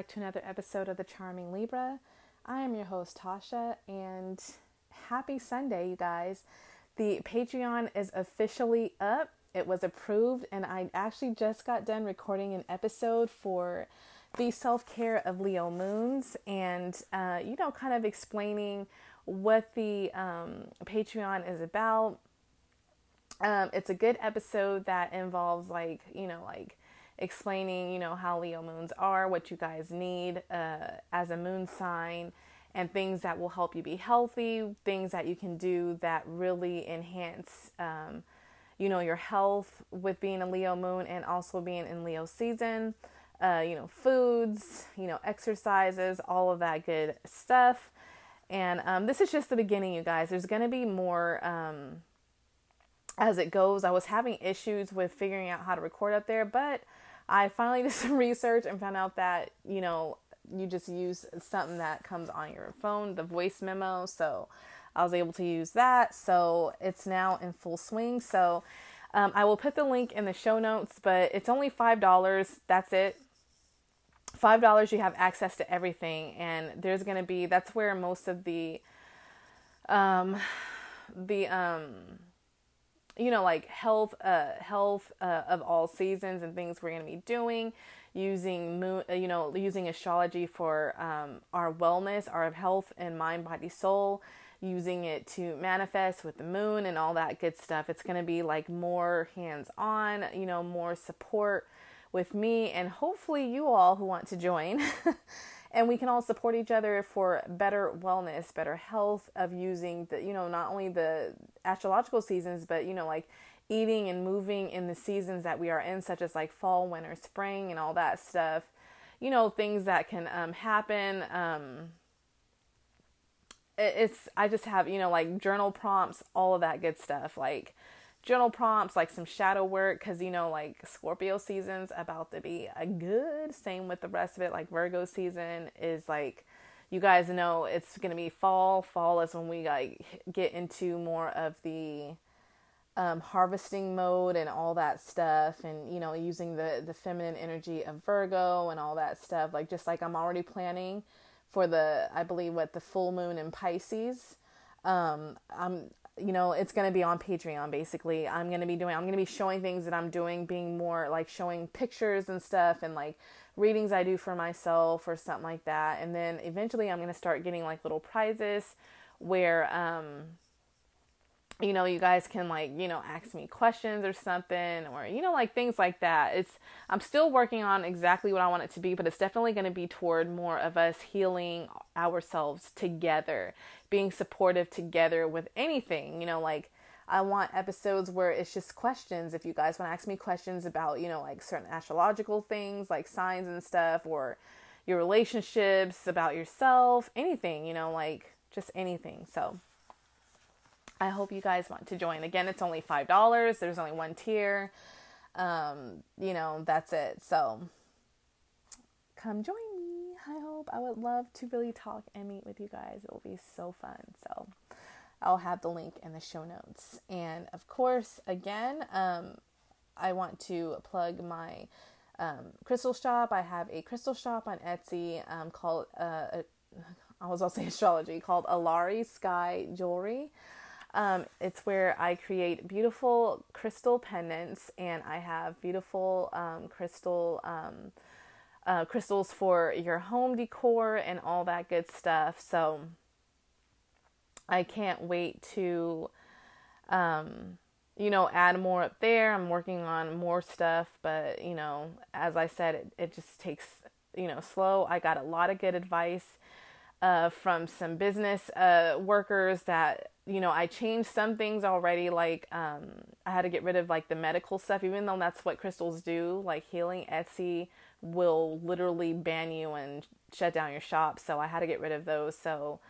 Back to another episode of The Charming Libra. I am your host, Tasha, and happy Sunday, you guys. The Patreon is officially up. It was approved, and I actually just got done recording an episode for the self care of Leo moons and, uh, you know, kind of explaining what the um, Patreon is about. Um, it's a good episode that involves, like, you know, like explaining, you know, how Leo moons are, what you guys need uh, as a moon sign, and things that will help you be healthy, things that you can do that really enhance, um, you know, your health with being a Leo moon and also being in Leo season. Uh, you know, foods, you know, exercises, all of that good stuff. And um, this is just the beginning, you guys. There's going to be more um, as it goes. I was having issues with figuring out how to record up there, but I finally did some research and found out that, you know, you just use something that comes on your phone, the voice memo. So I was able to use that. So it's now in full swing. So um, I will put the link in the show notes, but it's only $5. That's it. $5 you have access to everything and there's going to be that's where most of the um the um you know, like health, uh, health uh, of all seasons and things we're going to be doing, using moon, uh, you know, using astrology for um, our wellness, our health and mind, body, soul, using it to manifest with the moon and all that good stuff. It's going to be like more hands on, you know, more support with me and hopefully you all who want to join. and we can all support each other for better wellness, better health of using the, you know, not only the astrological seasons, but, you know, like eating and moving in the seasons that we are in, such as like fall, winter, spring, and all that stuff. You know, things that can um, happen. Um, it's, I just have, you know, like journal prompts, all of that good stuff. Like, journal prompts, like some shadow work, because you know, like Scorpio season's about to be a good. Same with the rest of it. Like Virgo season is like, you guys know it's gonna be fall. Fall is when we like get into more of the um, harvesting mode and all that stuff, and you know, using the the feminine energy of Virgo and all that stuff. Like just like I'm already planning for the, I believe what the full moon in Pisces. Um, I'm you know, it's going to be on Patreon basically. I'm going to be doing, I'm going to be showing things that I'm doing, being more like showing pictures and stuff and like readings I do for myself or something like that. And then eventually I'm going to start getting like little prizes where, um, you know, you guys can like, you know, ask me questions or something or, you know, like things like that. It's, I'm still working on exactly what I want it to be, but it's definitely going to be toward more of us healing ourselves together, being supportive together with anything, you know, like, I want episodes where it's just questions. If you guys want to ask me questions about, you know, like certain astrological things, like signs and stuff, or your relationships, about yourself, anything, you know, like just anything. So, I hope you guys want to join. Again, it's only $5. There's only one tier. Um, you know, that's it. So come join. I hope I would love to really talk and meet with you guys. It will be so fun. So I'll have the link in the show notes. And of course, again, um, I want to plug my um, crystal shop. I have a crystal shop on Etsy um, called, uh, I was also say astrology, called Alari Sky Jewelry. Um, it's where I create beautiful crystal pendants and I have beautiful um, crystal um, uh, crystals for your home decor and all that good stuff. So I can't wait to, um, you know, add more up there. I'm working on more stuff, but you know, as I said, it, it just takes, you know, slow. I got a lot of good advice uh, from some business uh, workers that you know I changed some things already. Like um, I had to get rid of like the medical stuff, even though that's what crystals do. Like healing, Etsy will literally ban you and shut down your shop. So I had to get rid of those. So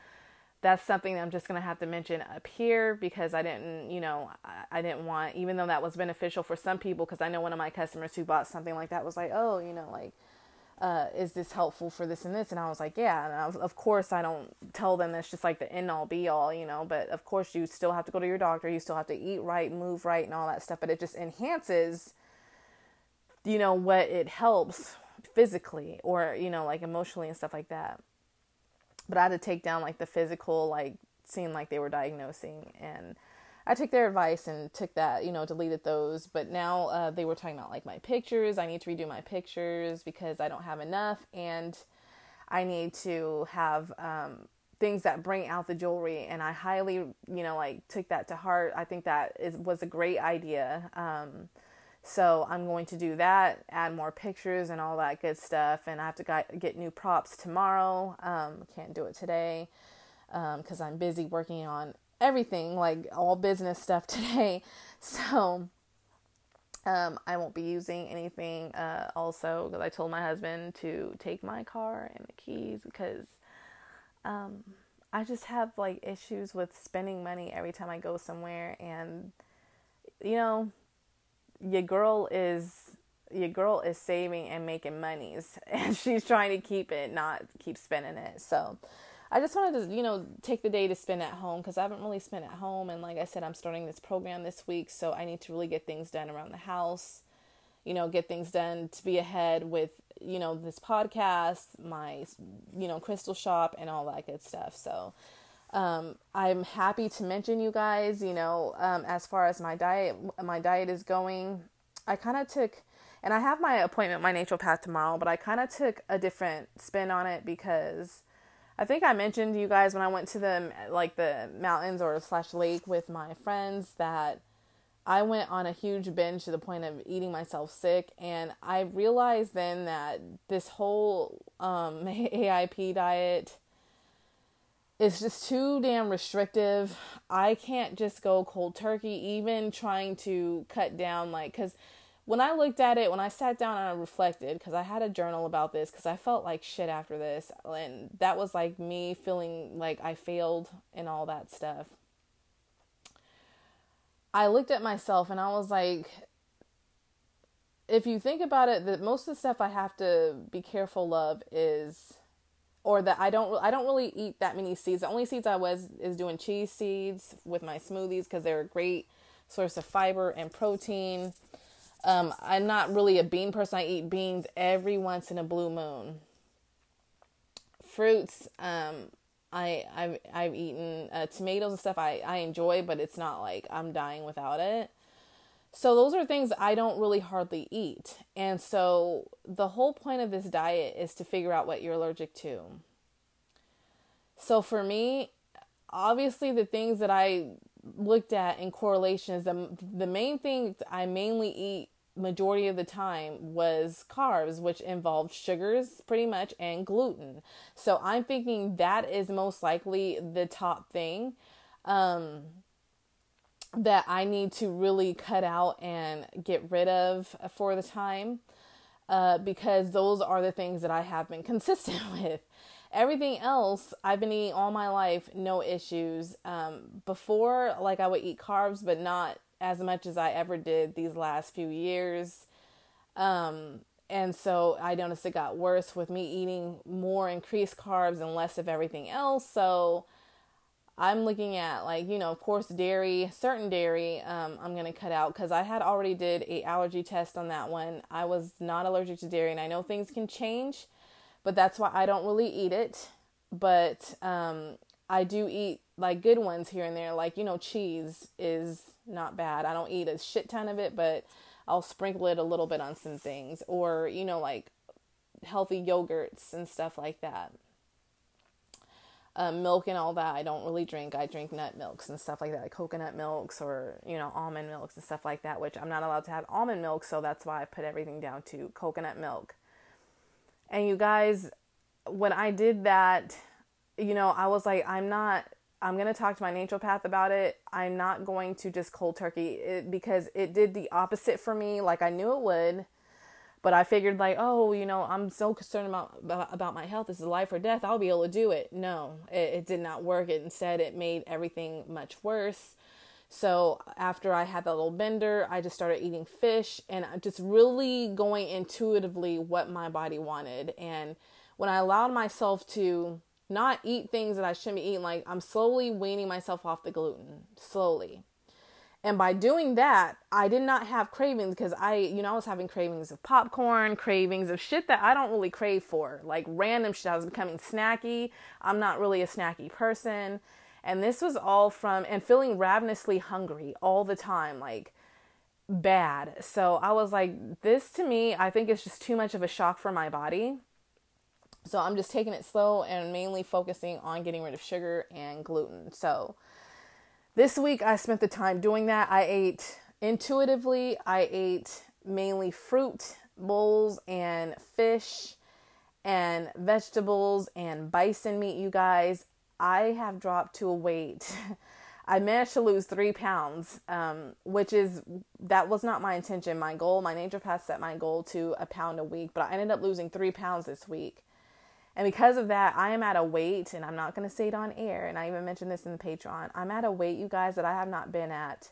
that's something that I'm just gonna have to mention up here because I didn't, you know, I, didn't want, even though that was beneficial for some people, because I know one of my customers who bought something like that was like, oh, you know, like uh, is this helpful for this and this? And I was like, yeah. And I, of course, I don't tell them that's just like the end all be all, you know. But of course, you still have to go to your doctor. You still have to eat right, move right, and all that stuff. But it just enhances, you know, what it helps physically or, you know, like emotionally and stuff like that. But I had to take down like the physical, like seeing like they were diagnosing. And I took their advice and took that, you know, deleted those. But now uh, they were talking about like my pictures. I need to redo my pictures because I don't have enough. And I need to have, um, things that bring out the jewelry and i highly you know like took that to heart i think that is was a great idea um, so i'm going to do that add more pictures and all that good stuff and i have to get new props tomorrow. Um, can't do it today because um, i'm busy working on everything like all business stuff today. So um, I won't be using anything uh, also because I told my husband to take my car and the keys because um, I just have like issues with spending money every time I go somewhere, and you know, your girl is your girl is saving and making monies, and she's trying to keep it, not keep spending it. So. I just wanted to, you know, take the day to spend at home because I haven't really spent at home. And like I said, I'm starting this program this week, so I need to really get things done around the house, you know, get things done to be ahead with you know, this podcast, my, you know, crystal shop, and all that good stuff. So, um, I'm happy to mention you guys, you know, um, as far as my diet, my diet is going, I kind of took, and I have my appointment, my naturopath tomorrow, but I kind of took a different spin on it because I think I mentioned you guys when I went to the, like the mountains or slash lake with my friends that I went on a huge binge to the point of eating myself sick. And I realized then that this whole um, AIP diet is just too damn restrictive. I can't just go cold turkey, even trying to cut down, like, because when I looked at it, when I sat down and I reflected, because I had a journal about this, because I felt like shit after this. And that was like me feeling like I failed and all that stuff. I looked at myself and I was like, if you think about it, that most of the stuff I have to be careful of is, or that I don't, I don't really eat that many seeds. The only seeds I was is doing chia seeds with my smoothies because they're a great source of fiber and protein. Um, I'm not really a bean person. I eat beans every once in a blue moon. Fruits, um, I I've I've eaten uh, tomatoes and stuff I I enjoy, but it's not like I'm dying without it. So those are things I don't really hardly eat. And so the whole point of this diet is to figure out what you're allergic to. So for me, obviously the things that I looked at in correlation is the the main thing I mainly eat majority of the time was carbs, which involved sugars pretty much and gluten. So I'm thinking that is most likely the top thing um, that I need to really cut out and get rid of for the time uh, because those are the things that I have been consistent with. Everything else I've been eating all my life, no issues. Um, before, like I would eat carbs, but not as much as I ever did these last few years. Um, and so I noticed it got worse with me eating more increased carbs and less of everything else. So I'm looking at like, you know, of course dairy, certain dairy, um, I'm to cut out cuz I had already did a allergy test on that one. I was not allergic to dairy and I know things can change, but that's why I don't really eat it. But um, I do eat like good ones here and there. Like, you know, cheese is not bad. I don't eat a shit ton of it, but I'll sprinkle it a little bit on some things. Or, you know, like healthy yogurts and stuff like that. Um, milk and all that I don't really drink. I drink nut milks and stuff like that, like coconut milks or you know almond milks and stuff like that. Which I'm not allowed to have almond milk, so that's why I put everything down to coconut milk. And you guys, when I did that, you know, I was like, I'm not I'm going to talk to my naturopath about it. I'm not going to just cold turkey it because it did the opposite for me. Like I knew it would, but I figured like, oh, you know, I'm so concerned about about my health. This is life or death. I'll be able to do it. No, it, it did not work. It instead it made everything much worse. So after I had that little bender, I just started eating fish and just really going intuitively what my body wanted. And when I allowed myself to not eat things that I shouldn't be eating. Like I'm slowly weaning myself off the gluten, slowly. And by doing that, I did not have cravings because I, you know, I was having cravings of popcorn, cravings of shit that I don't really crave for, like random shit. I was becoming snacky. I'm not really a snacky person. And this was all from, and feeling ravenously hungry all the time, like bad. So I was like, this to me, I think it's just too much of a shock for my body. So I'm just taking it slow and mainly focusing on getting rid of sugar and gluten. So, this week I spent the time doing that. I ate intuitively, I ate mainly fruit bowls and fish and vegetables and bison meat, you guys. I have dropped to a weight. I managed to lose three pounds, um, which is that was not my intention. My goal, my naturopath set my goal to a pound a week, but I ended up losing three pounds this week. And because of that, I am at a weight, and I'm not going to say it on air, and I even mentioned this in the Patreon. I'm at a weight, you guys, that I have not been at,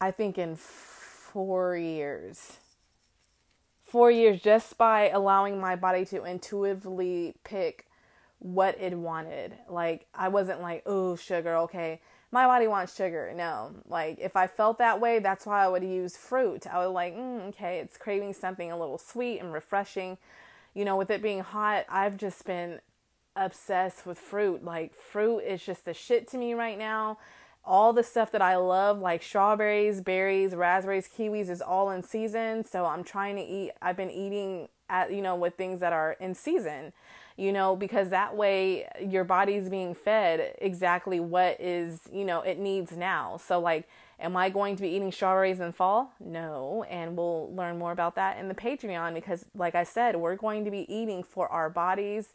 I think, in four years. Four years just by allowing my body to intuitively pick what it wanted. Like, I wasn't like, oh, sugar, okay, my body wants sugar. No, like, if I felt that way, that's why I would use fruit. I would like, mm, okay, it's craving something a little sweet and refreshing you know, with it being hot, I've just been obsessed with fruit. Like, fruit is just the shit to me right now. All the stuff that I love, like strawberries, berries, raspberries, kiwis, is all in season. So I'm trying to eat, I've been eating at, you know, with things that are in season, you know, because that way your body's being fed exactly what is, you know, it needs now. So, like, Am I going to be eating strawberries in fall? No. And we'll learn more about that in the Patreon because, like I said, we're going to be eating for our bodies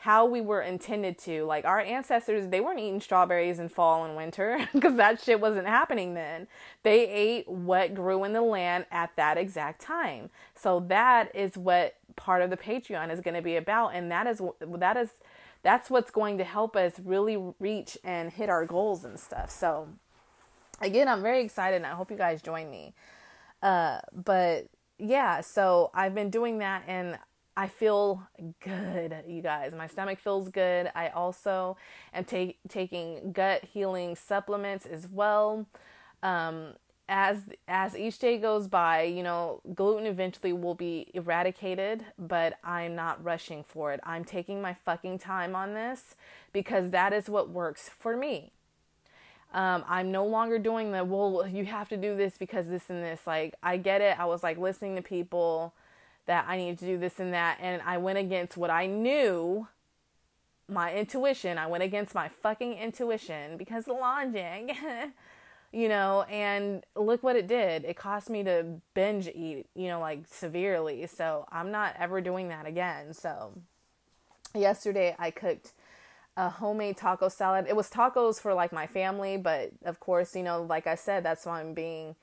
how we were intended to. Like our ancestors, they weren't eating strawberries in fall and winter because that shit wasn't happening then. They ate what grew in the land at that exact time. So that is what part of the Patreon is going to be about and that is that is that's what's going to help us really reach and hit our goals and stuff. So again, I'm very excited and I hope you guys join me. Uh, but yeah, so I've been doing that and I feel good, you guys. My stomach feels good. I also am ta- taking gut healing supplements as well. Um, as as each day goes by, you know, gluten eventually will be eradicated, but I'm not rushing for it. I'm taking my fucking time on this because that is what works for me. Um, I'm no longer doing the, well, you have to do this because this and this. Like, I get it. I was like listening to people that I need to do this and that. And I went against what I knew, my intuition. I went against my fucking intuition because logic, you know, and look what it did. It cost me to binge eat, you know, like severely. So I'm not ever doing that again. So yesterday I cooked a homemade taco salad. It was tacos for like my family, but of course, you know, like I said, that's why I'm being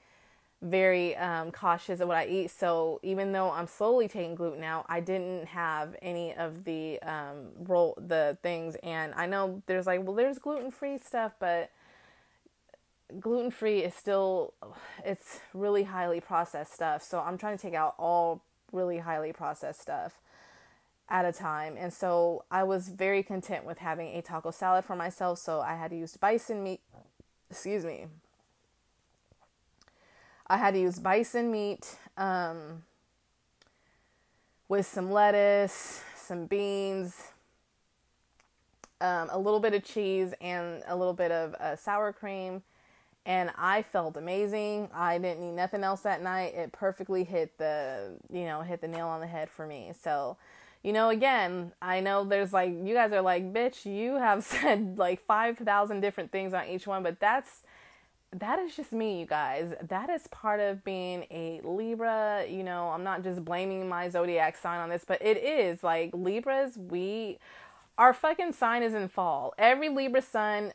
very um, cautious of what I eat. So even though I'm slowly taking gluten out, I didn't have any of the um, roll the things. And I know there's like, well, there's gluten free stuff, but gluten free is still it's really highly processed stuff. So I'm trying to take out all really highly processed stuff at a time. And so I was very content with having a taco salad for myself. So I had to use bison meat. Excuse me. I had to use bison meat um, with some lettuce, some beans, um, a little bit of cheese, and a little bit of uh, sour cream. And I felt amazing. I didn't need nothing else that night. It perfectly hit the, you know, hit the nail on the head for me. So you know, again, I know there's like, you guys are like, bitch, you have said like 5,000 different things on each one, but that's, that is just me, you guys. That is part of being a Libra. You know, I'm not just blaming my zodiac sign on this, but it is like Libras, we, our fucking sign is in fall. Every Libra sun,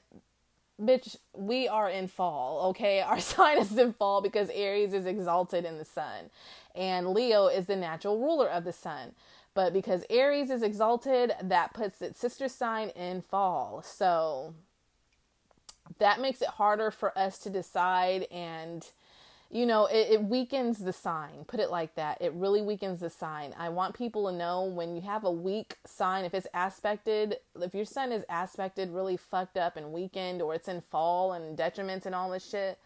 bitch, we are in fall, okay? Our sign is in fall because Aries is exalted in the sun and Leo is the natural ruler of the sun. But because Aries is exalted, that puts its sister sign in fall. So that makes it harder for us to decide and you know it, it, weakens the sign put it like that it really weakens the sign i want people to know when you have a weak sign if it's aspected if your sun is aspected really fucked up and weakened or it's in fall and detriments and all this shit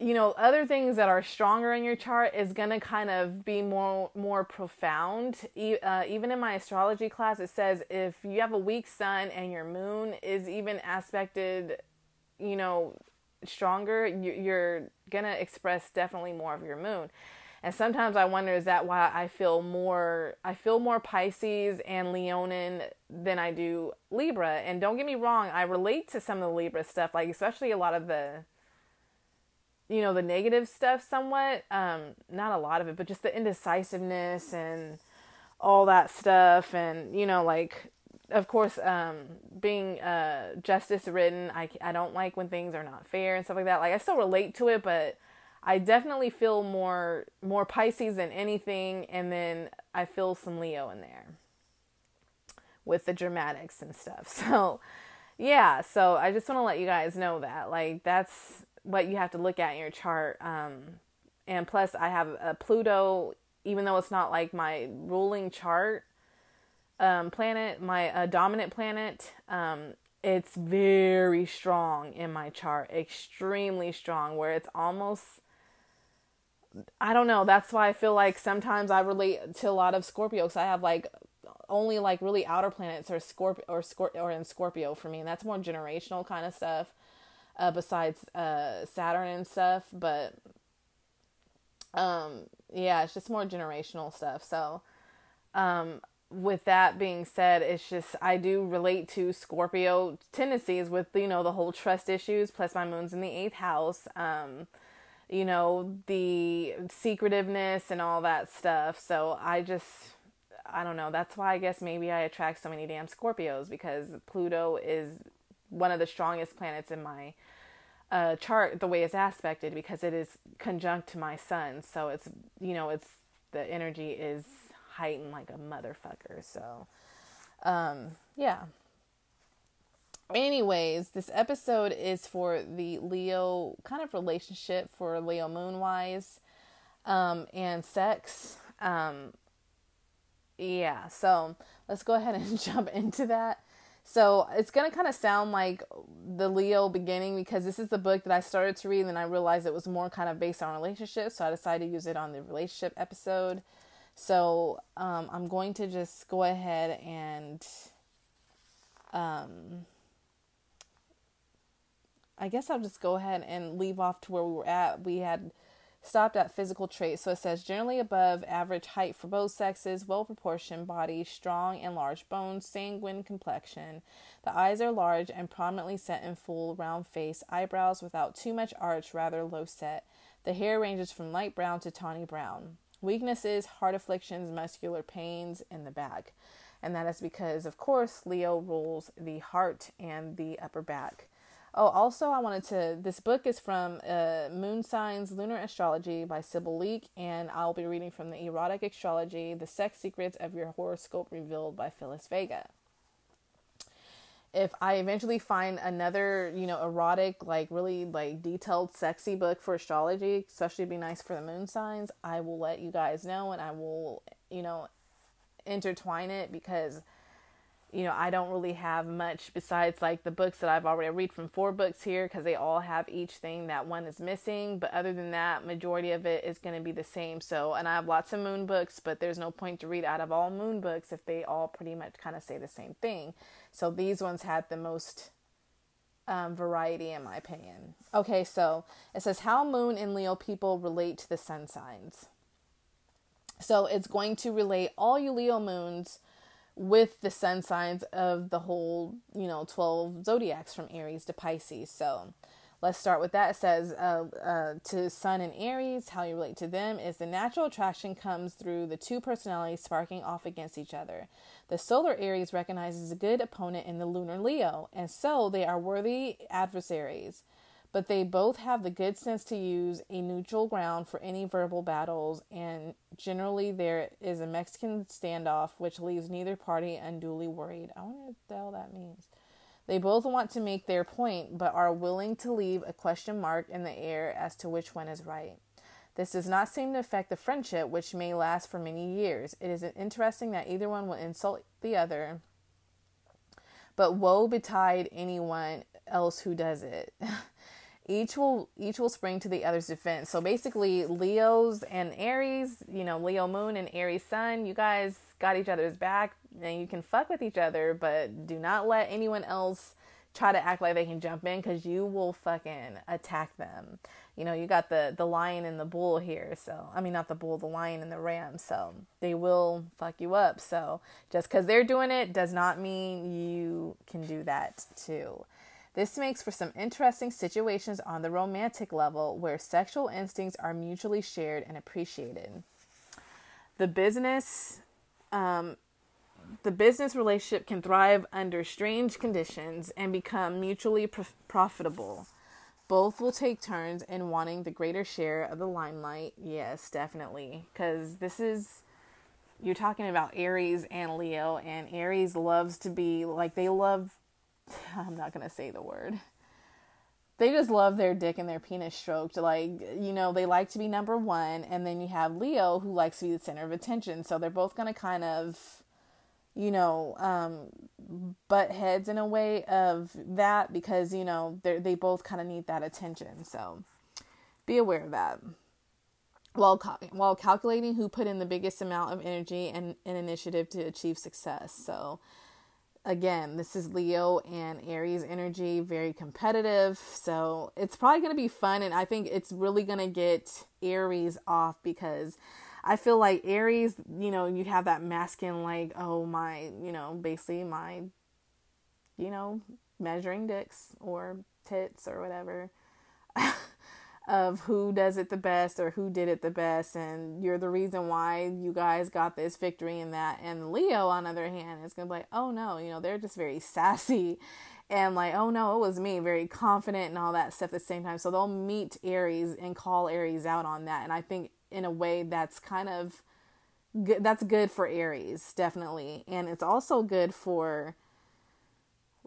you know, other things that are stronger in your chart is going to kind of be more more profound. Uh, even in my astrology class, it says if you have a weak sun and your moon is even aspected, you know, stronger, you're going to express definitely more of your moon. And sometimes I wonder is that why I feel more I feel more Pisces and Leonine than I do Libra. And don't get me wrong, I relate to some of the Libra stuff, like especially a lot of the you know the negative stuff somewhat um not a lot of it but just the indecisiveness and all that stuff and you know like of course um being uh justice ridden i i don't like when things are not fair and stuff like that. Like i still relate to it but i definitely feel more more pisces than anything and then i feel some leo in there with the dramatics and stuff. So yeah so i just want to let you guys know that like that's what you have to look at in your chart. Um, and plus, I have a Pluto, even though it's not like my ruling chart um, planet, my uh, dominant planet. Um, it's very strong in my chart, extremely strong, where it's almost. I don't know. That's why I feel like sometimes I relate to a lot of Scorpio because I have like only like really outer planets or Scorpio or Scorp or in Scorpio for me, and that's more generational kind of stuff uh, besides uh, Saturn and stuff. But um, yeah, it's just more generational stuff. So um, with that being said, it's just I do relate to Scorpio tendencies with you know the whole trust issues. Plus, my moon's in the eighth house. Um, you know the secretiveness and all that stuff. So I just I don't know. That's why I guess maybe I attract so many damn Scorpios because Pluto is one of the strongest planets in my uh, chart the way it's aspected because it is conjunct to my sun. So it's, you know, it's the energy is heightened like a motherfucker. So, um, yeah. Anyways, this episode is for the Leo kind of relationship for Leo moon wise um, and sex. Um, yeah, so let's go ahead and jump into that. So it's going to kind of sound like the Leo beginning because this is the book that I started to read and then I realized it was more kind of based on relationships. So I decided to use it on the relationship episode. So um, I'm going to just go ahead and um, I guess I'll just go ahead and leave off to where we were at. We had stopped at physical traits. So it says generally above average height for both sexes, well proportioned body, strong and large bones, sanguine complexion. The eyes are large and prominently set in full round face, eyebrows without too much arch, rather low set. The hair ranges from light brown to tawny brown. Weaknesses, heart afflictions, muscular pains in the back. And that is because, of course, Leo rules the heart and the upper back. Oh, also, I wanted to. This book is from uh, Moon Signs Lunar Astrology by Sybil Leek, and I'll be reading from the Erotic Astrology The Sex Secrets of Your Horoscope Revealed by Phyllis Vega. If I eventually find another, you know, erotic, like really like detailed, sexy book for astrology, especially be nice for the moon signs, I will let you guys know and I will, you know, intertwine it because you know, I don't really have much besides like the books that I've already read from four books here because they all have each thing that one is missing. But other than that, majority of it is going to be the same. So, and I have lots of moon books, but there's no point to read out of all moon books if they all pretty much kind of say the same thing. So these ones had the most um, variety, in my opinion. Okay, so it says how moon and Leo people relate to the sun signs. So it's going to relate all you Leo moons with the sun signs of the whole, you know, 12 zodiacs from Aries to Pisces. So let's start with that. It says uh, uh, to Sun and Aries, how you relate to them is the natural attraction comes through the two personalities sparking off against each other. The solar Aries recognizes a good opponent in the lunar Leo, and so they are worthy adversaries but they both have the good sense to use a neutral ground for any verbal battles, and generally there is a Mexican standoff which leaves neither party unduly worried. I wonder what the hell that means. They both want to make their point, but are willing to leave a question mark in the air as to which one is right. This does not seem to affect the friendship, which may last for many years. It is interesting that either one will insult the other, but woe betide anyone else who does it. each will each will spring to the other's defense. So basically, Leo's and Aries, you know, Leo Moon and Aries Sun, you guys got each other's back, and you can fuck with each other, but do not let anyone else try to act like they can jump in because you will fucking attack them. You know, you got the the lion and the bull here, so I mean not the bull, the lion and the ram. So they will fuck you up. So just because they're doing it does not mean you can do that too. This makes for some interesting situations on the romantic level where sexual instincts are mutually shared and appreciated. The business um, the business relationship can thrive under strange conditions and become mutually prof- profitable. Both will take turns in wanting the greater share of the limelight. Yes, definitely. Because this is, you're talking about Aries and Leo, and Aries loves to be like, they love, I'm not going to say the word. They just love their dick and their penis stroked. Like, you know, they like to be number one. And then you have Leo who likes to be the center of attention. So they're both going to kind of you know, um, butt heads in a way of that because, you know, they they both kind of need that attention. So be aware of that. While, while calculating who put in the biggest amount of energy and, and initiative to achieve success. So, again, this is Leo and Aries energy, very competitive. So, it's probably going to be fun. And I think it's really going to get Aries off because I feel like Aries, you know, you have that masculine, like, oh, my, you know, basically my, you know, measuring dicks or tits or whatever of who does it the best or who did it the best. And you're the reason why you guys got this victory in that. And Leo, on the other hand, is to be like, oh, no, you know, they're just very sassy and like, oh no, it was me, very confident and all that stuff at the same time. So they'll meet Aries and call Aries out on that. And I think in a way that's kind of good that's good for Aries definitely and it's also good for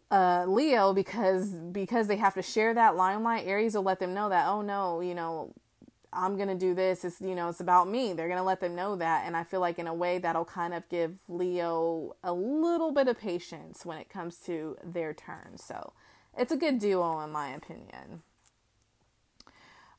uh, Leo because because they have to share that limelight. Aries will let them know that oh no you know I'm to do this. It's you know it's about me. They're to let them know that. And I feel like in a way that'll kind of give Leo a little bit of patience when it comes to their turn. So it's a good duo in my opinion.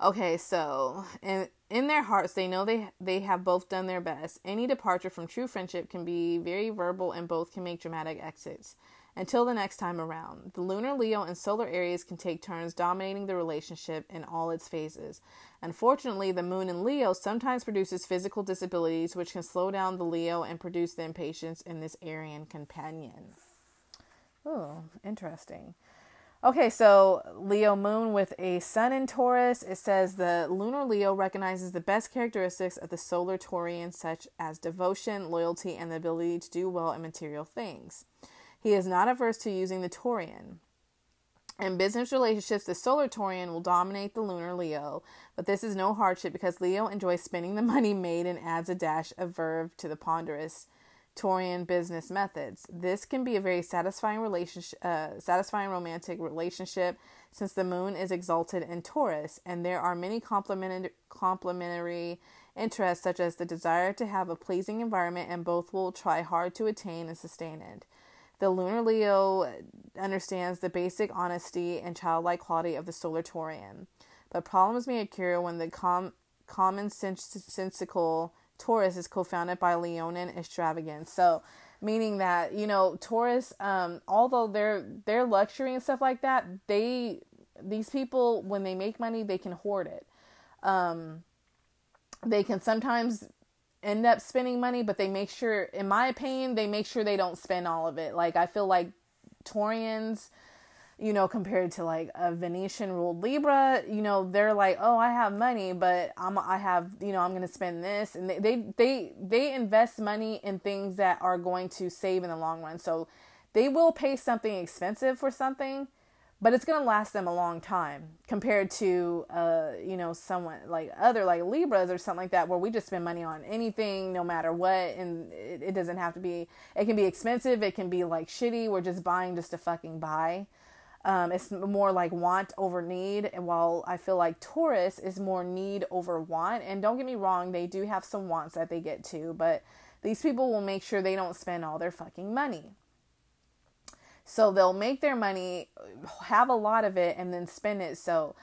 Okay, so in in their hearts they know they they have both done their best. Any departure from true friendship can be very verbal and both can make dramatic exits. Until the next time around, the lunar Leo and solar Aries can take turns dominating the relationship in all its phases. Unfortunately, the moon in Leo sometimes produces physical disabilities which can slow down the Leo and produce the impatience in this Arian companion. Oh, interesting. Okay, so Leo moon with a sun in Taurus. It says the lunar Leo recognizes the best characteristics of the solar Taurian, such as devotion, loyalty, and the ability to do well in material things. He is not averse to using the Taurian. In business relationships, the solar Taurian will dominate the lunar Leo, but this is no hardship because Leo enjoys spending the money made and adds a dash of verve to the ponderous Taurian business methods. This can be a very satisfying relationship, uh, satisfying romantic relationship, since the moon is exalted in Taurus, and there are many complementary complementary interests, such as the desire to have a pleasing environment, and both will try hard to attain and sustain it. The lunar Leo understands the basic honesty and childlike quality of the solar Taurian, but problems may occur when the com- common sensical Taurus is co-founded by Leonine Extravagance. So meaning that, you know, Taurus, um, although they're they're luxury and stuff like that, they these people when they make money they can hoard it. Um, they can sometimes end up spending money, but they make sure, in my opinion, they make sure they don't spend all of it. Like I feel like Taurians you know, compared to like a Venusian ruled Libra, you know, they're like, oh, I have money, but I'm, I have, you know, I'm going to spend this. And they, they, they, they invest money in things that are going to save in the long run. So they will pay something expensive for something, but it's going to last them a long time compared to, uh, you know, someone like other like Libras or something like that, where we just spend money on anything, no matter what. And it, it doesn't have to be, it can be expensive. It can be like shitty. We're just buying just to fucking buy um, it's more like want over need, and while I feel like Taurus is more need over want. And don't get me wrong, they do have some wants that they get to, but these people will make sure they don't spend all their fucking money. So they'll make their money, have a lot of it, and then spend it. So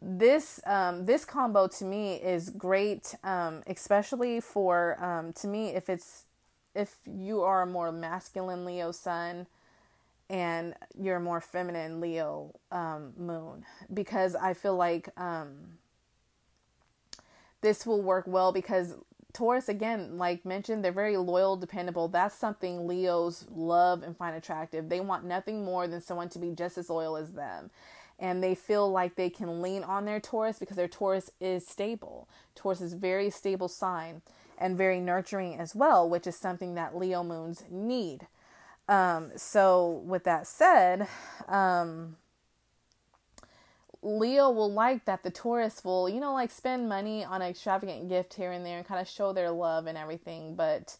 this um, this combo to me is great, um, especially for um, to me if it's if you are a more masculine Leo sun and you're a more feminine Leo um, moon, because I feel like um, this will work well because Taurus, again, like mentioned, they're very loyal, dependable. That's something Leos love and find attractive. They want nothing more than someone to be just as loyal as them. And they feel like they can lean on their Taurus because their Taurus is stable. Taurus is very stable sign and very nurturing as well, which is something that Leo moons need. Um, so, with that said, um, Leo will like that the Taurus will, you know, like spend money on an extravagant gift here and there and kind of show their love and everything. But,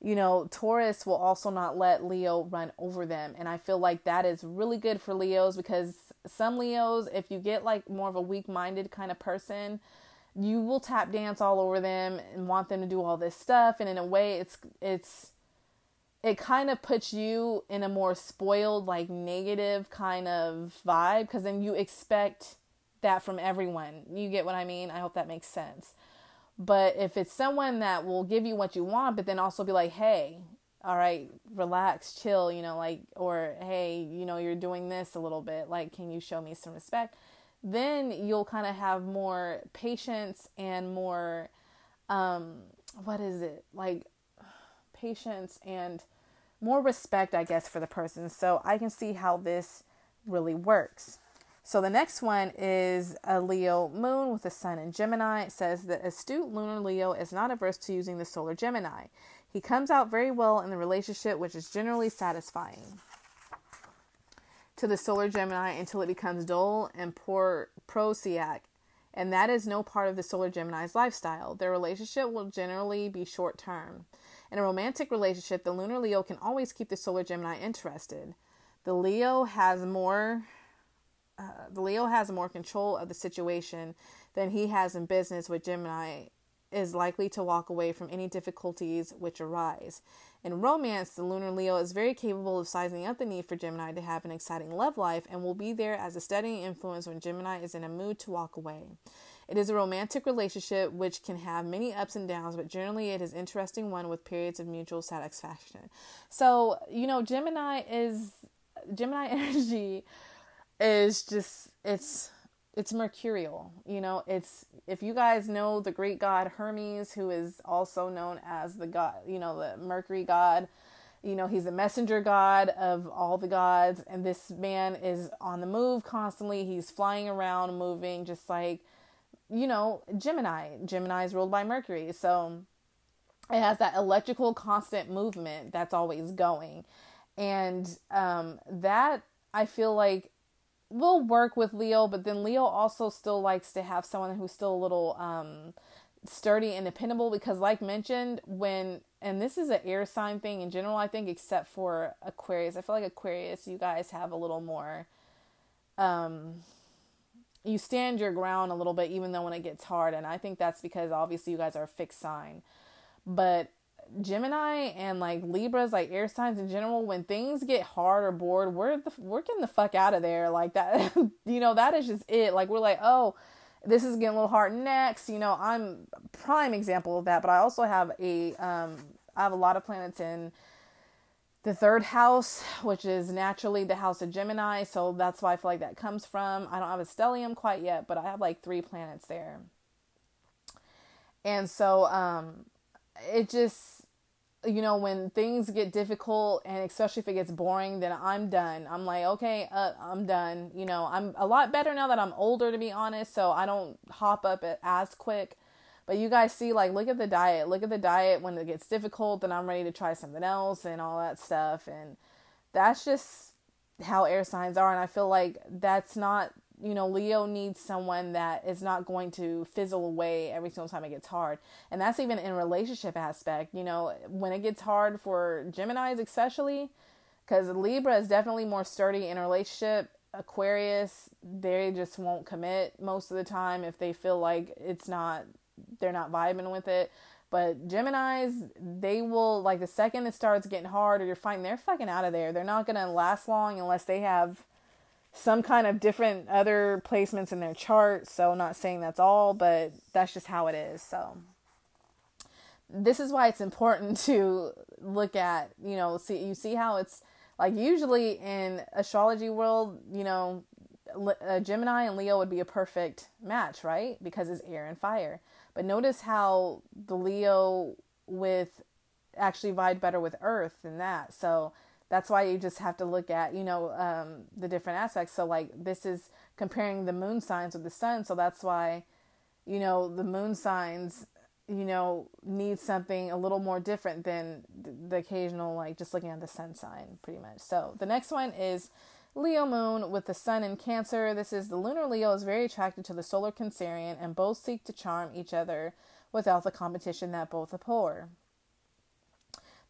you know, Taurus will also not let Leo run over them. And I feel like that is really good for Leos because some Leos, if you get like more of a weak minded kind of person, you will tap dance all over them and want them to do all this stuff. And in a way, it's, it's, it kind of puts you in a more spoiled, like negative kind of vibe because then you expect that from everyone. You get what I mean? I hope that makes sense. But if it's someone that will give you what you want, but then also be like, hey, all right, relax, chill, you know, like, or hey, you know, you're doing this a little bit, like, can you show me some respect? Then you'll kind of have more patience and more, um, what is it? Like, patience and more respect, I guess, for the person. So I can see how this really works. So the next one is a Leo moon with a sun in Gemini. It says that astute lunar Leo is not averse to using the solar Gemini. He comes out very well in the relationship, which is generally satisfying to the solar Gemini until it becomes dull and poor prosaic, and that is no part of the solar Gemini's lifestyle. Their relationship will generally be short term. In a romantic relationship, the lunar Leo can always keep the solar Gemini interested. The Leo has more uh, the Leo has more control of the situation than he has in business with Gemini is likely to walk away from any difficulties which arise. In romance, the lunar Leo is very capable of sizing up the need for Gemini to have an exciting love life and will be there as a steadying influence when Gemini is in a mood to walk away. It is a romantic relationship which can have many ups and downs, but generally it is interesting one with periods of mutual satisfaction. So, you know, Gemini is Gemini energy is just it's it's mercurial. You know, it's if you guys know the Greek god Hermes, who is also known as the god, you know, the Mercury god. You know, he's the messenger god of all the gods, and this man is on the move constantly. He's flying around, moving, just like you know, Gemini. Gemini is ruled by Mercury. So it has that electrical constant movement that's always going. And um, that I feel like will work with Leo, but then Leo also still likes to have someone who's still a little um, sturdy and dependable because, like mentioned, when and this is an air sign thing in general, I think, except for Aquarius. I feel like Aquarius, you guys have a little more. Um, you stand your ground a little bit even though when it gets hard and i think that's because obviously you guys are a fixed sign. But gemini and like libras like air signs in general when things get hard or bored we're the, we're getting the fuck out of there. Like that you know that is just it. Like we're like oh this is getting a little hard. Next you know i'm prime example of that but i also have a um i have a lot of planets in the third house, which is naturally the house of Gemini. So that's why I feel like that comes from. I don't have a stellium quite yet, but I have like three planets there. And so um, it just, you know, when things get difficult and especially if it gets boring, then I'm done. I'm like, okay, uh, I'm done. You know, I'm a lot better now that I'm older, to be honest. So I don't hop up as quick but you guys see, like, look at the diet. Look at the diet when it gets difficult, then I'm ready to try something else and all that stuff. And that's just how air signs are. And I feel like that's not, you know, Leo needs someone that is not going to fizzle away every single time it gets hard. And that's even in relationship aspect. You know, when it gets hard for Geminis, especially, because Libra is definitely more sturdy in a relationship. Aquarius, they just won't commit most of the time if they feel like it's not they're not vibing with it. But Geminis, they will like the second it starts getting hard or you're fighting, they're fucking out of there. They're not gonna last long unless they have some kind of different other placements in their chart. So, not saying that's all, but that's just how it is. So, this is why it's important to look at, you know, see you see how it's like usually in astrology world, you know, Gemini and Leo would be a perfect match, right? Because it's air and fire. But notice how the Leo with actually vibe better with Earth than that. So that's why you just have to look at, you know, um, the different aspects. So like this is comparing the moon signs with the sun. So that's why, you know, the moon signs, you know, need something a little more different than the occasional, like just looking at the sun sign pretty much. So the next one is Leo moon with the sun in Cancer. This is the lunar Leo is very attracted to the solar Cancerian and both seek to charm each other without the competition that both abhor.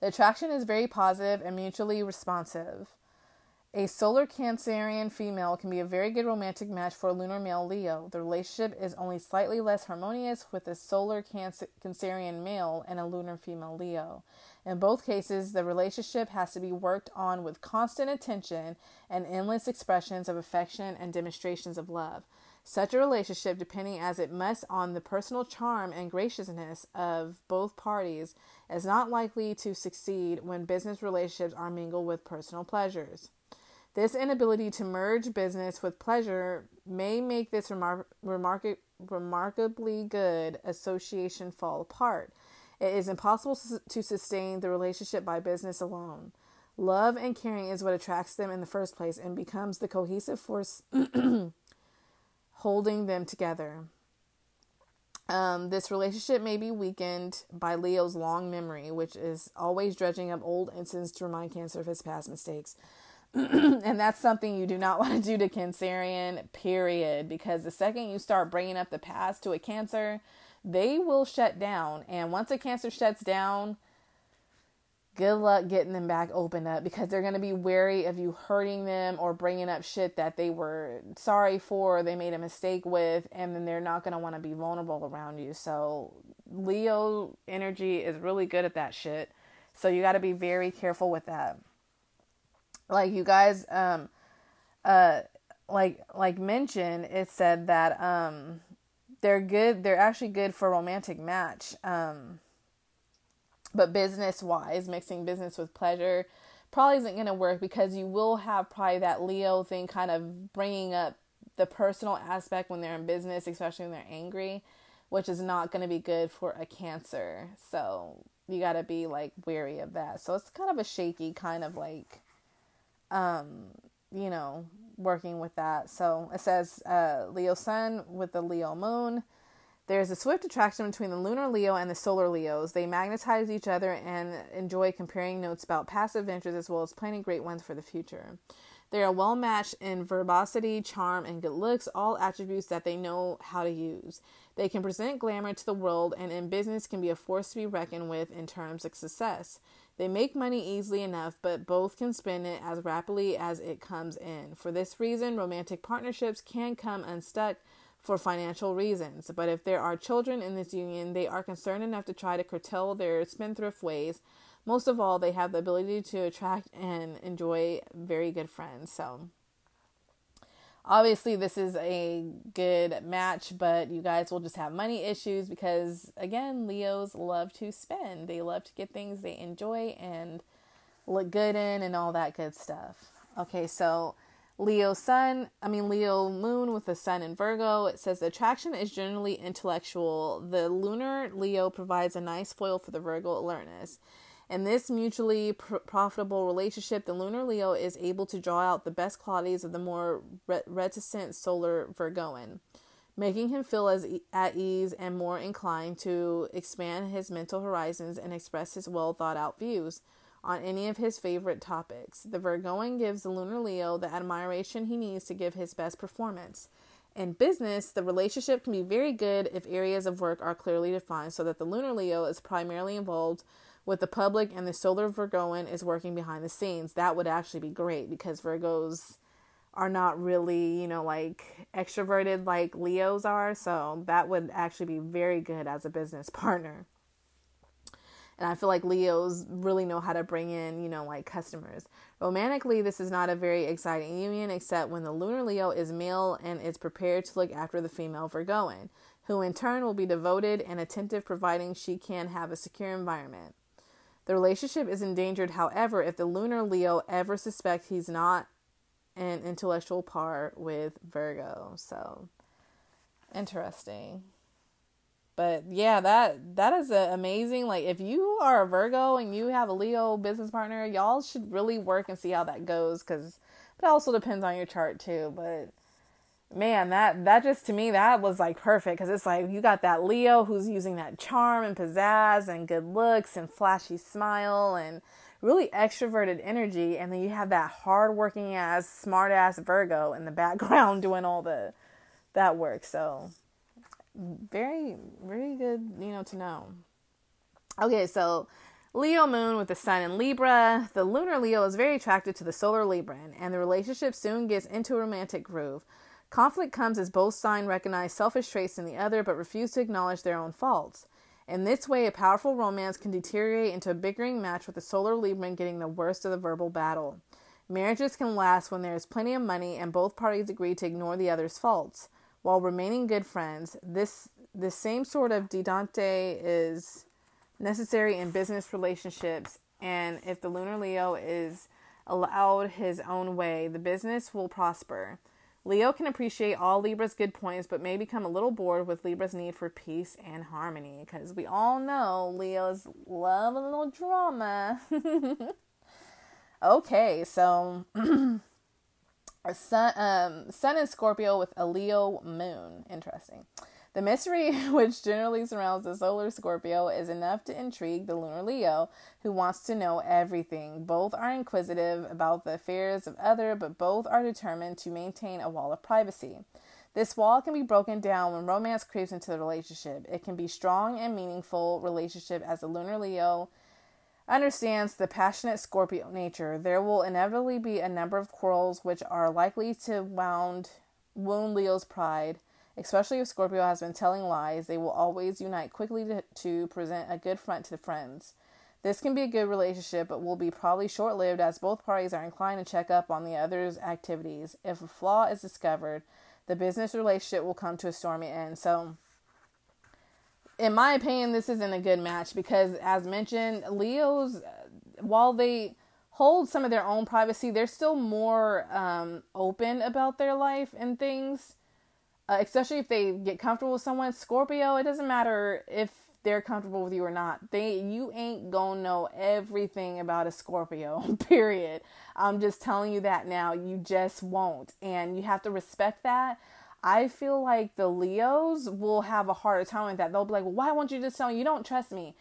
The attraction is very positive and mutually responsive. A solar Cancerian female can be a very good romantic match for a lunar male Leo. The relationship is only slightly less harmonious with a solar Cancerian male and a lunar female Leo. In both cases, the relationship has to be worked on with constant attention and endless expressions of affection and demonstrations of love. Such a relationship, depending as it must on the personal charm and graciousness of both parties, is not likely to succeed when business relationships are mingled with personal pleasures. This inability to merge business with pleasure may make this remar- remark- remarkably good association fall apart. It is impossible to sustain the relationship by business alone. Love and caring is what attracts them in the first place and becomes the cohesive force holding them together. Um, this relationship may be weakened by Leo's long memory, which is always dredging up old incidents to remind Cancer of his past mistakes. and that's something you do not want to do to Cancerian, period. Because the second you start bringing up the past to a Cancer, they will shut down. And once a Cancer shuts down, good luck getting them back opened up because they're going to be wary of you hurting them or bringing up shit that they were sorry for, they made a mistake with, and then they're not going to want to be vulnerable around you. So, Leo energy is really good at that shit. So, you got to be very careful with that. Like, you guys, um, uh, like, like mentioned, it said that, um, they're good, they're actually good for romantic match. Um, but business wise, mixing business with pleasure probably isn't going to work because you will have probably that Leo thing kind of bringing up the personal aspect when they're in business, especially when they're angry, which is not going to be good for a Cancer. So you got to be like wary of that. So it's kind of a shaky kind of like, um, you know, working with that. So it says uh, Leo Sun with the Leo Moon. There's a swift attraction between the lunar Leo and the solar Leos. They magnetize each other and enjoy comparing notes about past adventures as well as planning great ones for the future. They are well matched in verbosity, charm, and good looks, all attributes that they know how to use. They can present glamour to the world and in business can be a force to be reckoned with in terms of success. They make money easily enough, but both can spend it as rapidly as it comes in. For this reason, romantic partnerships can come unstuck for financial reasons. But if there are children in this union, they are concerned enough to try to curtail their spendthrift ways. Most of all, they have the ability to attract and enjoy very good friends. So, obviously, this is a good match, but you guys will just have money issues because, again, Leos love to spend. They love to get things they enjoy and look good in and all that good stuff. Okay, so Leo sun, I mean Leo moon with the sun in Virgo. It says attraction is generally intellectual. The lunar Leo provides a nice foil for the Virgo alertness. In this mutually pr- profitable relationship, the lunar Leo is able to draw out the best qualities of the more re- reticent solar Virgoan, making him feel as e- at ease and more inclined to expand his mental horizons and express his well thought out views on any of his favorite topics. The Virgoan gives the lunar Leo the admiration he needs to give his best performance. In business, the relationship can be very good if areas of work are clearly defined so that the lunar Leo is primarily involved with the public and the solar Virgoan is working behind the scenes. That would actually be great because Virgos are not really, you know, like extroverted like Leos are. So that would actually be very good as a business partner. And I feel like Leos really know how to bring in, you know, like customers. Romantically, this is not a very exciting union, except when the lunar Leo is male and is prepared to look after the female Virgoan, who in turn will be devoted and attentive, providing she can have a secure environment. The relationship is endangered, however, if the lunar Leo ever suspects he's not an intellectual par with Virgo. So interesting. But yeah, that that is amazing. Like if you are a Virgo and you have a Leo business partner, y'all should really work and see how that goes cuz it also depends on your chart too, but man, that that just to me that was like perfect cuz it's like you got that Leo who's using that charm and pizzazz and good looks and flashy smile and really extroverted energy and then you have that hardworking ass smart ass Virgo in the background doing all the that work. So very very good, you know, to know. Okay, so Leo moon with the sun in Libra. The lunar Leo is very attracted to the solar Libran, and the relationship soon gets into a romantic groove. Conflict comes as both signs recognize selfish traits in the other but refuse to acknowledge their own faults. In this way, a powerful romance can deteriorate into a bickering match with the solar Libran getting the worst of the verbal battle. Marriages can last when there is plenty of money and both parties agree to ignore the other's faults while remaining good friends. This the same sort of detente is necessary in business relationships and if the lunar Leo is allowed his own way, the business will prosper. Leo can appreciate all Libra's good points, but may become a little bored with Libra's need for peace and harmony. Because we all know Leos love a little drama. okay, so sun, um, sun in Scorpio with a Leo moon. Interesting. The mystery which generally surrounds the solar Scorpio is enough to intrigue the lunar Leo, who wants to know everything. Both are inquisitive about the affairs of other, but both are determined to maintain a wall of privacy. This wall can be broken down when romance creeps into the relationship. It can be strong and meaningful relationship as the lunar Leo understands the passionate Scorpio nature. There will inevitably be a number of quarrels which are likely to wound wound Leo's pride Especially if Scorpio has been telling lies, they will always unite quickly to, to present a good front to friends. This can be a good relationship, but will be probably short lived as both parties are inclined to check up on the other's activities. If a flaw is discovered, the business relationship will come to a stormy end. So, in my opinion, this isn't a good match because, as mentioned, Leos, while they hold some of their own privacy, they're still more um, open about their life and things uh, especially if they get comfortable with someone. Scorpio, it doesn't matter if they're comfortable with you or not. They you ain't gonna know everything about a Scorpio. Period. I'm just telling you that now. You just won't, and you have to respect that. I feel like the Leos will have a harder time with that. They'll be like, "Why won't you just tell me? You don't trust me."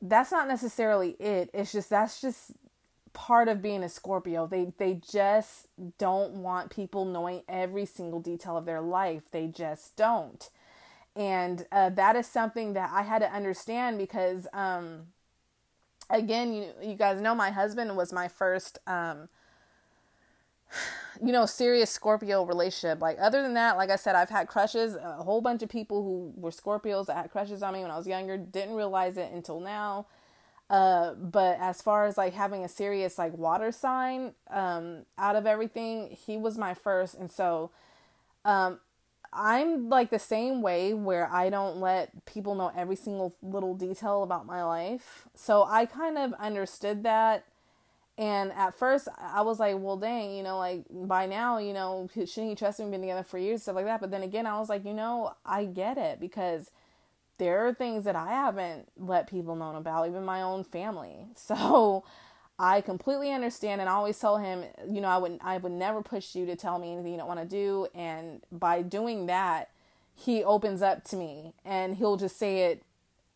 That's not necessarily it. It's just that's just part of being a Scorpio. They they just don't want people knowing every single detail of their life. They just don't. And uh, that is something that I had to understand because um again, you you guys know my husband was my first um you know, serious Scorpio relationship. Like other than that, like I said, I've had crushes, a whole bunch of people who were Scorpios that had crushes on me when I was younger, didn't realize it until now. Uh, but as far as like having a serious like water sign um, out of everything, he was my first, and so um, I'm like the same way where I don't let people know every single little detail about my life. So I kind of understood that. And at first, I was like, well, dang, you know, like by now, you know, shouldn't he trust me? Been together for years, stuff like that. But then again, I was like, you know, I get it because there are things that I haven't let people know about, even my own family. So I completely understand and I always tell him, you know, I would I would never push you to tell me anything you don't want to do and by doing that, he opens up to me and he'll just say it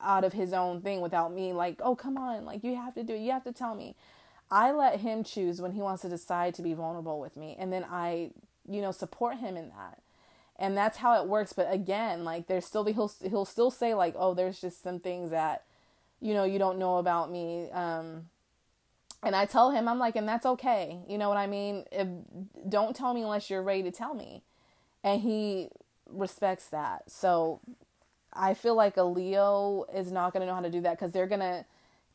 out of his own thing without me like, "Oh, come on, like you have to do it. You have to tell me." I let him choose when he wants to decide to be vulnerable with me and then I, you know, support him in that and that's how it works. But again like there's still the he'll he'll still say like oh there's just some things that you know you don't know about me. Um and I tell him I'm like and that's okay. You know what I mean? If, don't tell me unless you're ready to tell me. And he respects that. So I feel like a Leo is not going to know how to do that because they're going to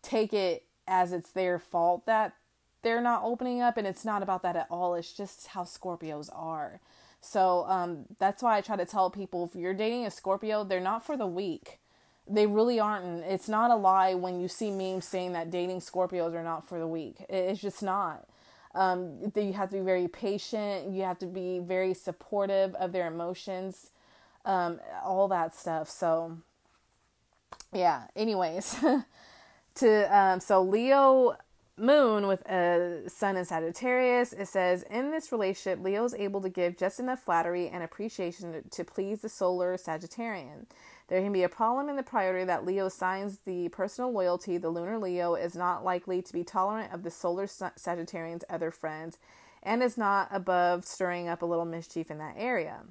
take it as it's their fault that they're not opening up, and it's not about that at all. It's just how Scorpios are. So um, that's why I try to tell people if you're dating a Scorpio, they're not for the weak. They really aren't. It's not a lie when you see memes saying that dating Scorpios are not for the weak. It's just not. Um, you have to be very patient. You have to be very supportive of their emotions, um, all that stuff. So, yeah. Anyways, to um, so Leo moon with a sun in Sagittarius, it says in this relationship, Leo is able to give just enough flattery and appreciation to please the solar Sagittarian. There can be a problem in the priority that Leo assigns the personal loyalty. The lunar Leo is not likely to be tolerant of the solar Sagittarian's other friends and is not above stirring up a little mischief in that area.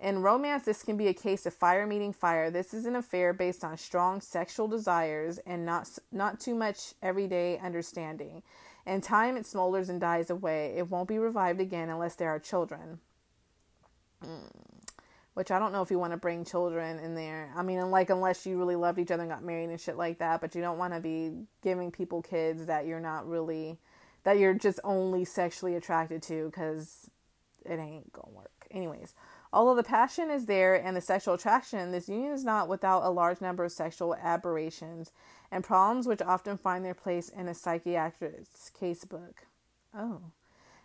In romance, this can be a case of fire meeting fire. This is an affair based on strong sexual desires and not not too much everyday understanding. In time, it smolders and dies away. It won't be revived again unless there are children. Mm which I don't know if you want to bring children in there. I mean, like unless you really loved each other and got married and shit like that, but you don't want to be giving people kids that you're not really that you're just only sexually attracted to cuz it ain't to work. Anyways, although the passion is there and the sexual attraction, this union is not without a large number of sexual aberrations and problems which often find their place in a psychiatrist's casebook. Oh.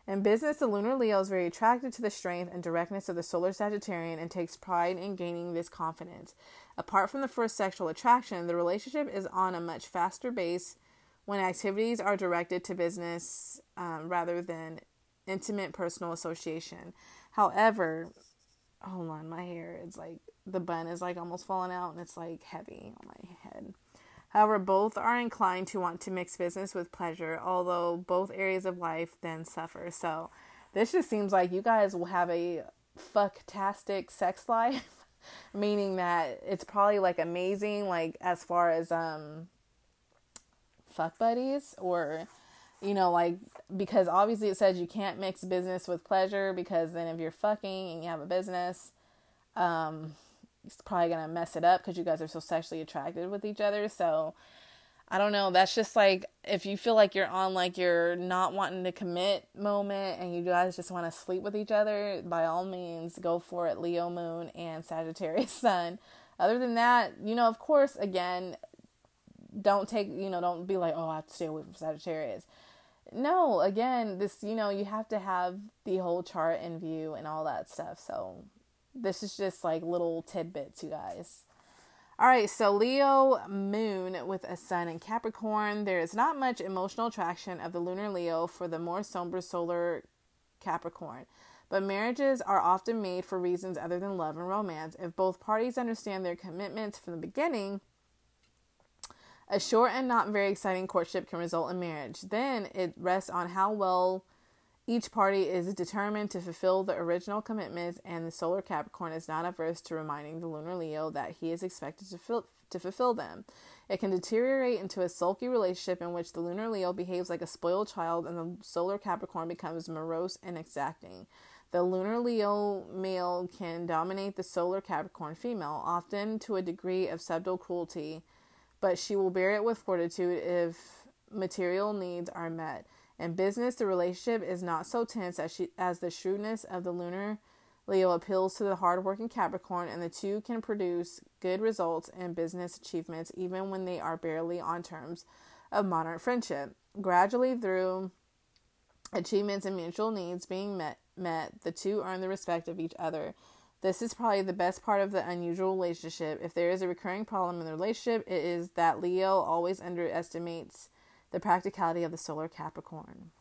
In business, the lunar Leo is very attracted to the strength and directness of the solar Sagittarian and takes pride in gaining this confidence. Apart from the first sexual attraction, the relationship is on a much faster base when activities are directed to business um, rather than intimate personal association. However, hold on, my hair is like the bun is like almost falling out and it's like heavy on my head. However, both are inclined to want to mix business with pleasure, although both areas of life then suffer. So, this just seems like you guys will have a fucktastic sex life, meaning that it's probably like amazing, like as far as um fuck buddies or you know like because obviously it says you can't mix business with pleasure because then if you're fucking and you have a business um it's probably gonna mess it up because you guys are so sexually attracted with each other. So I don't know. That's just like if you feel like you're on like you're not wanting to commit moment and you guys just want to sleep with each other, by all means go for it. Leo Moon and Sagittarius Sun. Other than that, you know, of course, again, don't take you know, don't be like, oh, I have to stay away from Sagittarius. No, again, this you know, you have to have the whole chart in view and all that stuff. So this is just like little tidbits, you guys. All right, so Leo moon with a sun in Capricorn. There is not much emotional attraction of the lunar Leo for the more somber solar Capricorn. But marriages are often made for reasons other than love and romance. If both parties understand their commitments from the beginning, a short and not very exciting courtship can result in marriage. Then it rests on how well each party is determined to fulfill the original commitments, and the solar Capricorn is not averse to reminding the lunar Leo that he is expected to, to fulfill them. It can deteriorate into a sulky relationship in which the lunar Leo behaves like a spoiled child and the solar Capricorn becomes morose and exacting. The lunar Leo male can dominate the solar Capricorn female, often to a degree of subtle cruelty, but she will bear it with fortitude if material needs are met. In business, the relationship is not so tense as, she, as the shrewdness of the lunar Leo appeals to the hardworking Capricorn, and the two can produce good results in business achievements even when they are barely on terms of modern friendship. Gradually, through achievements and mutual needs being met, met, the two earn the respect of each other. This is probably the best part of the unusual relationship. If there is a recurring problem in the relationship, it is that Leo always underestimates the practicality of the solar Capricorn.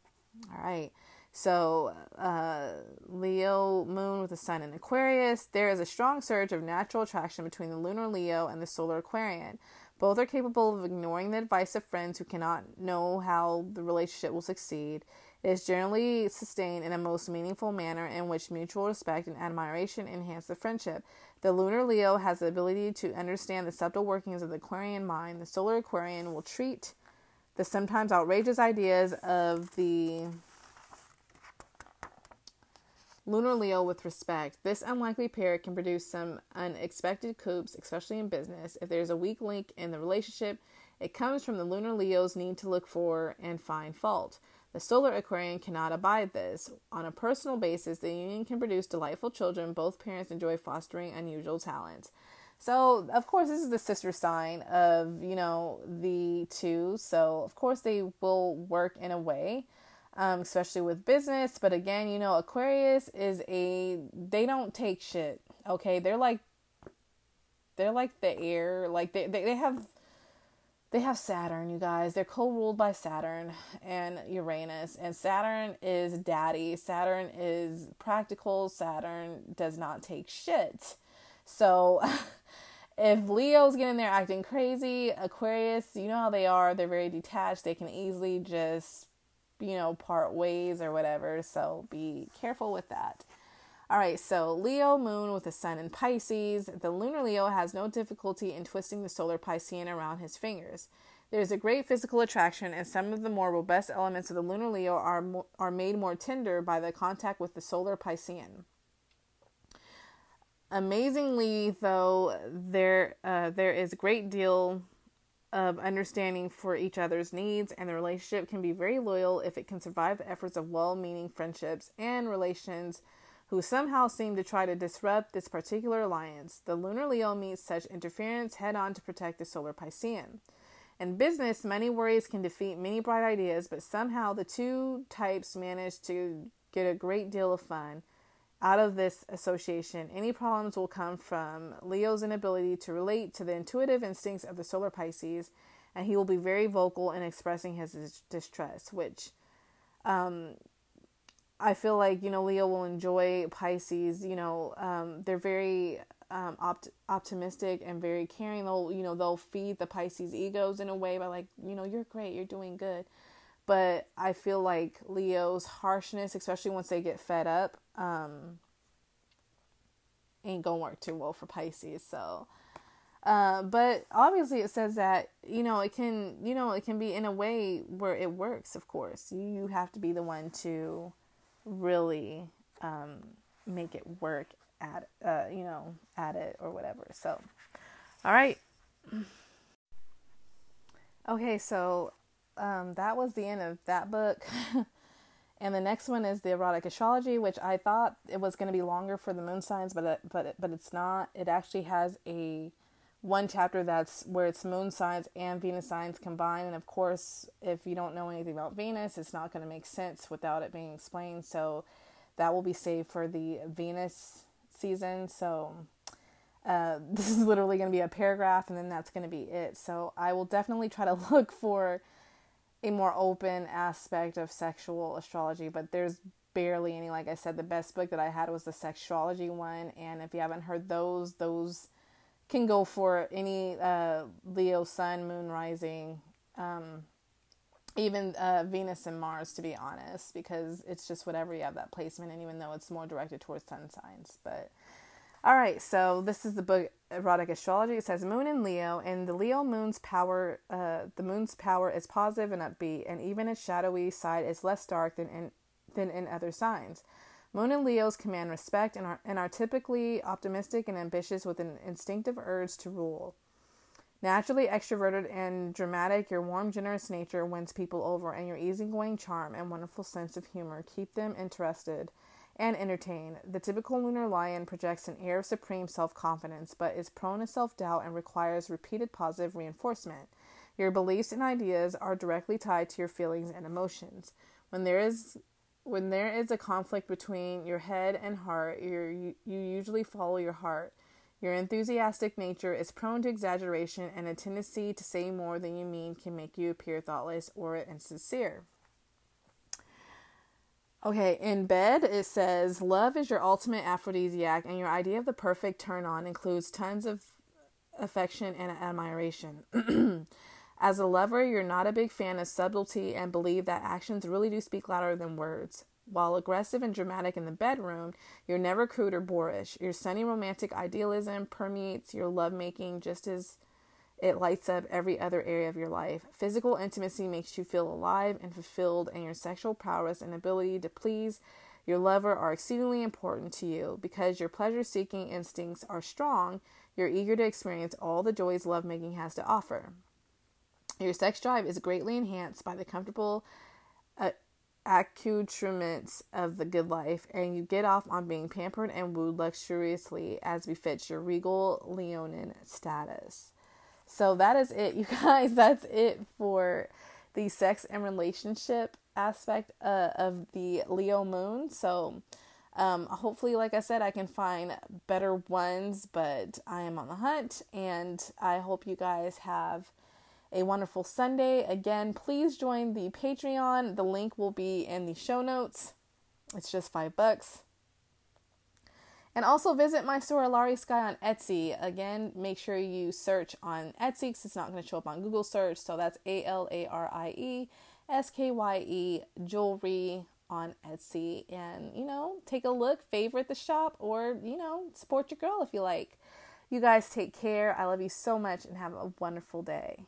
All right. So, uh, Leo moon with the sun in Aquarius, there is a strong surge of natural attraction between the lunar Leo and the solar Aquarian. Both are capable of ignoring the advice of friends who cannot know how the relationship will succeed. Is generally sustained in a most meaningful manner in which mutual respect and admiration enhance the friendship. The lunar Leo has the ability to understand the subtle workings of the Aquarian mind. The solar Aquarian will treat the sometimes outrageous ideas of the Lunar Leo with respect. This unlikely pair can produce some unexpected coups, especially in business. If there's a weak link in the relationship, it comes from the Lunar Leo's need to look for and find fault. The solar Aquarian cannot abide this. On a personal basis, the union can produce delightful children. Both parents enjoy fostering unusual talents. So, of course, this is the sister sign of, you know, the two. So, of course, they will work in a way um, especially with business. But again, you know, Aquarius is a they don't take shit. Okay, they're like they're like the air, like they they, they have they have Saturn, you guys. They're co-ruled by Saturn and Uranus, and Saturn is daddy. Saturn is practical. Saturn does not take shit. So. if Leo's getting there acting crazy, Aquarius, you know how they are, they're very detached. They can easily just you know, part ways or whatever. So be careful with that. All right, so Leo moon with the sun in Pisces. The lunar Leo has no difficulty in twisting the solar Piscean around his fingers. There is a great physical attraction, and some of the more robust elements of the lunar Leo are, are made more tender by the contact with the solar Piscean. Amazingly, though, there uh, there is a great deal of understanding for each other's needs, and the relationship can be very loyal if it can survive the efforts of well meaning friendships and relations who somehow seem to try to disrupt this particular alliance. The lunar Leo meets such interference head on to protect the solar Piscean. In business, many worries can defeat many bright ideas, but somehow the two types manage to get a great deal of fun out of this association, any problems will come from Leo's inability to relate to the intuitive instincts of the solar Pisces, and he will be very vocal in expressing his distrust, which um, I feel like, you know, Leo will enjoy Pisces. You know, um, they're very um, opt- optimistic and very caring. They'll, you know, they'll feed the Pisces egos in a way by like, you know, you're great, you're doing good. But I feel like Leo's harshness, especially once they get fed up, um, ain't gonna work too well for Pisces. So, uh, but obviously it says that you know it can you know it can be in a way where it works. Of course, you have to be the one to really um, make it work at uh, you know at it or whatever. So, all right. Okay, so um, that was the end of that book. And the next one is the erotic astrology, which I thought it was going to be longer for the moon signs, but it, but it, but it's not. It actually has a one chapter that's where it's moon signs and Venus signs combined. And of course, if you don't know anything about Venus, it's not going to make sense without it being explained. So that will be saved for the Venus season. So uh, this is literally going to be a paragraph, and then that's going to be it. So I will definitely try to look for a more open aspect of sexual astrology, but there's barely any. Like I said, the best book that I had was the Sextrology one, and if you haven't heard those, those can go for any uh, Leo, Sun, Moon, Rising, um, even uh, Venus and Mars, to be honest, because it's just whatever you have that placement, and even though it's more directed towards sun signs, but all right, so this is the book Erotic Astrology. It says Moon in Leo, and the Leo moon's power, uh, the moon's power is positive and upbeat, and even its shadowy side is less dark than in than in other signs. Moon and Leos command respect and are, and are typically optimistic and ambitious with an instinctive urge to rule. Naturally extroverted and dramatic, your warm, generous nature wins people over, and your easygoing charm and wonderful sense of humor keep them interested and entertain. The typical lunar lion projects an air of supreme self confidence, but is prone to self doubt and requires repeated positive reinforcement. Your beliefs and ideas are directly tied to your feelings and emotions. When there is when there is a conflict between your head and heart, you you usually follow your heart. Your enthusiastic nature is prone to exaggeration, and a tendency to say more than you mean can make you appear thoughtless or insincere. Okay, in bed it says love is your ultimate aphrodisiac, and your idea of the perfect turn on includes tons of affection and admiration. As a lover, you're not a big fan of subtlety and believe that actions really do speak louder than words. While aggressive and dramatic in the bedroom, you're never crude or boorish. Your sunny romantic idealism permeates your lovemaking just as it lights up every other area of your life. Physical intimacy makes you feel alive and fulfilled, and your sexual prowess and ability to please your lover are exceedingly important to you. Because your pleasure seeking instincts are strong, you're eager to experience all the joys lovemaking has to offer. Your sex drive is greatly enhanced by the comfortable uh, accoutrements of the good life, and you get off on being pampered and wooed luxuriously as befits your regal Leonine status. So that is it, you guys. That's it for the sex and relationship aspect uh, of the Leo moon. So um, hopefully, like I said, I can find better ones, but I am on the hunt, and I hope you guys have a wonderful Sunday. Again, please join the Patreon. The link will be in the show notes. It's just five bucks. And also visit my store, Alarie Skye, on Etsy. Again, make sure you search on Etsy because it's not going to show up on Google search. So that's A L A R I E S K Y E jewelry on Etsy. And, you know, take a look, favorite the shop, or, you know, support your girl if you like. You guys take care. I love you so much and have a wonderful day.